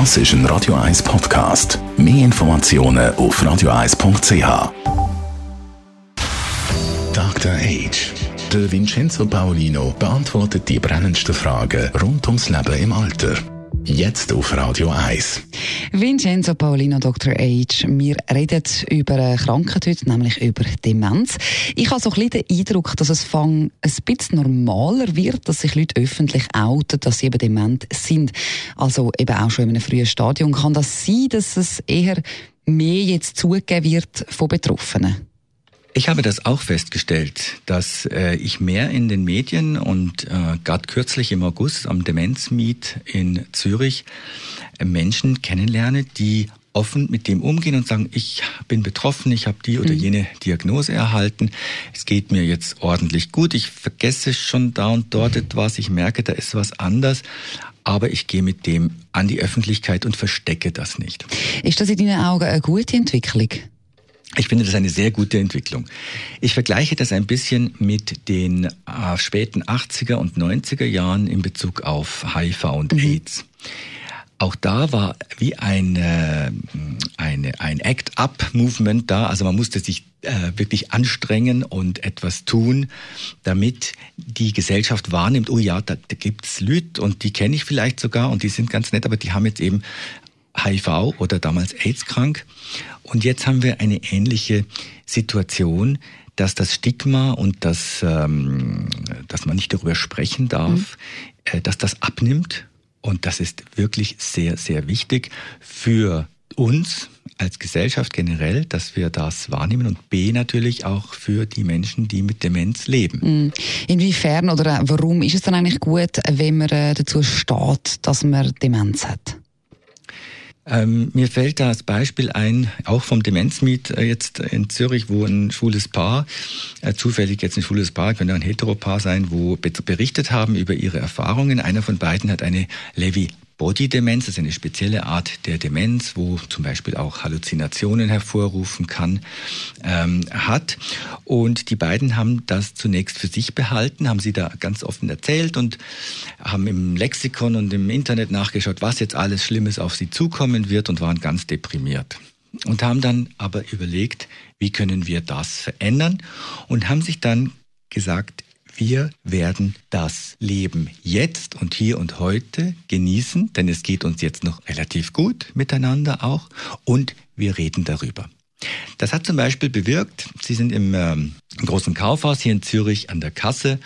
Das ist ein Radio 1 Podcast. Mehr Informationen auf radio1.ch. Dr. Age. Der Vincenzo Paolino beantwortet die brennendsten Fragen rund ums Leben im Alter. Jetzt auf Radio 1. Vincenzo Paulino, Dr. H. Wir reden über Krankheit heute, nämlich über Demenz. Ich habe so ein bisschen den Eindruck, dass es fang ein bisschen normaler wird, dass sich Leute öffentlich outen, dass sie eben dement sind. Also eben auch schon in einem frühen Stadium. Kann das sein, dass es eher mehr jetzt zugegeben wird von Betroffenen? Ich habe das auch festgestellt, dass äh, ich mehr in den Medien und äh, gerade kürzlich im August am Demenzmeet in Zürich äh, Menschen kennenlerne, die offen mit dem umgehen und sagen, ich bin betroffen, ich habe die oder mhm. jene Diagnose erhalten, es geht mir jetzt ordentlich gut, ich vergesse schon da und dort etwas, ich merke, da ist was anders, aber ich gehe mit dem an die Öffentlichkeit und verstecke das nicht. Ist das in deinen Augen eine gute Entwicklung? Ich finde das eine sehr gute Entwicklung. Ich vergleiche das ein bisschen mit den äh, späten 80er und 90er Jahren in Bezug auf HIV und mhm. AIDS. Auch da war wie ein, äh, eine, ein Act-up-Movement da. Also man musste sich äh, wirklich anstrengen und etwas tun, damit die Gesellschaft wahrnimmt, oh ja, da, da gibt's Leute und die kenne ich vielleicht sogar und die sind ganz nett, aber die haben jetzt eben HIV oder damals AIDS krank. Und jetzt haben wir eine ähnliche Situation, dass das Stigma und das, ähm, dass man nicht darüber sprechen darf, mhm. äh, dass das abnimmt. Und das ist wirklich sehr, sehr wichtig für uns als Gesellschaft generell, dass wir das wahrnehmen und B natürlich auch für die Menschen, die mit Demenz leben. Mhm. Inwiefern oder warum ist es dann eigentlich gut, wenn man äh, dazu steht, dass man Demenz hat? Ähm, mir fällt da das Beispiel ein, auch vom Demenzmiet äh, jetzt in Zürich, wo ein schwules Paar, äh, zufällig jetzt ein schwules Paar, könnte ein Heteropaar sein, wo berichtet haben über ihre Erfahrungen. Einer von beiden hat eine Levi Bodydemenz, ist eine spezielle Art der Demenz, wo zum Beispiel auch Halluzinationen hervorrufen kann, ähm, hat. Und die beiden haben das zunächst für sich behalten, haben sie da ganz offen erzählt und haben im Lexikon und im Internet nachgeschaut, was jetzt alles Schlimmes auf sie zukommen wird und waren ganz deprimiert. Und haben dann aber überlegt, wie können wir das verändern und haben sich dann gesagt, wir werden das Leben jetzt und hier und heute genießen, denn es geht uns jetzt noch relativ gut miteinander auch und wir reden darüber. Das hat zum Beispiel bewirkt, Sie sind im, ähm, großen Kaufhaus hier in Zürich an der Kasse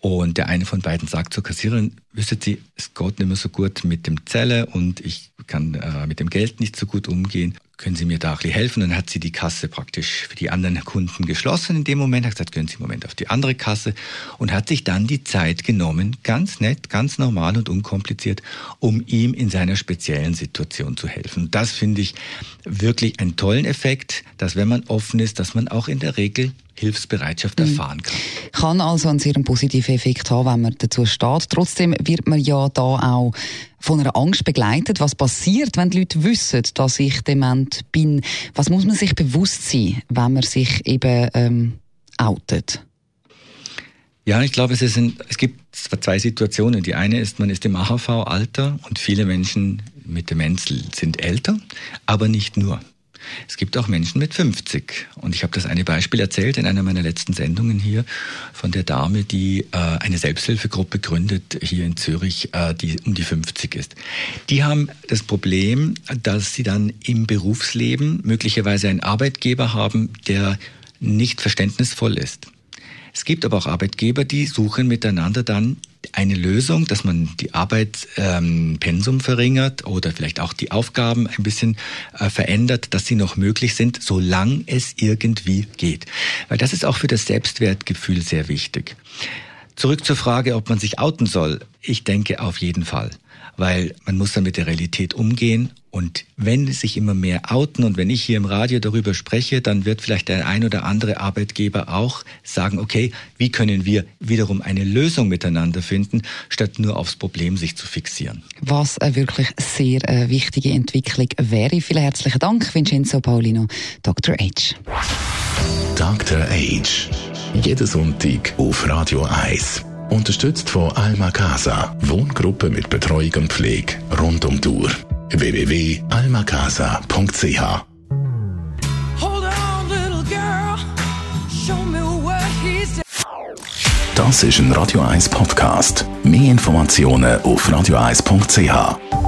und der eine von beiden sagt zur Kassiererin, wisst Sie, es geht nicht mehr so gut mit dem Zelle und ich kann äh, mit dem Geld nicht so gut umgehen können Sie mir da ein bisschen helfen? Und dann hat sie die Kasse praktisch für die anderen Kunden geschlossen in dem Moment, hat gesagt, können Sie im Moment auf die andere Kasse und hat sich dann die Zeit genommen, ganz nett, ganz normal und unkompliziert, um ihm in seiner speziellen Situation zu helfen. Das finde ich wirklich einen tollen Effekt, dass wenn man offen ist, dass man auch in der Regel Hilfsbereitschaft mhm. erfahren kann. Kann also einen sehr positiven Effekt haben, wenn man dazu steht. Trotzdem wird man ja da auch von einer Angst begleitet. Was passiert, wenn die Leute wissen, dass ich dement bin? Was muss man sich bewusst sein, wenn man sich eben ähm, outet? Ja, ich glaube, es, ist ein, es gibt zwei Situationen. Die eine ist, man ist im AHV-Alter und viele Menschen mit Demenz sind älter, aber nicht nur. Es gibt auch Menschen mit 50. Und ich habe das eine Beispiel erzählt in einer meiner letzten Sendungen hier von der Dame, die äh, eine Selbsthilfegruppe gründet hier in Zürich, äh, die um die 50 ist. Die haben das Problem, dass sie dann im Berufsleben möglicherweise einen Arbeitgeber haben, der nicht verständnisvoll ist. Es gibt aber auch Arbeitgeber, die suchen miteinander dann eine Lösung, dass man die Arbeitspensum ähm, verringert oder vielleicht auch die Aufgaben ein bisschen äh, verändert, dass sie noch möglich sind, solange es irgendwie geht. Weil das ist auch für das Selbstwertgefühl sehr wichtig. Zurück zur Frage, ob man sich outen soll. Ich denke auf jeden Fall weil man muss dann mit der Realität umgehen. Und wenn sich immer mehr outen und wenn ich hier im Radio darüber spreche, dann wird vielleicht der ein oder andere Arbeitgeber auch sagen, okay, wie können wir wiederum eine Lösung miteinander finden, statt nur aufs Problem sich zu fixieren. Was eine wirklich sehr äh, wichtige Entwicklung wäre. Vielen herzlichen Dank, Vincenzo Paulino, Dr. H. Dr. H. Jeden Sonntag auf Radio 1. Unterstützt von Alma Casa. Wohngruppe mit Betreuung und Pflege rund um die Uhr. www.almacasa.ch Das ist ein Radio 1 Podcast. Mehr Informationen auf radio1.ch.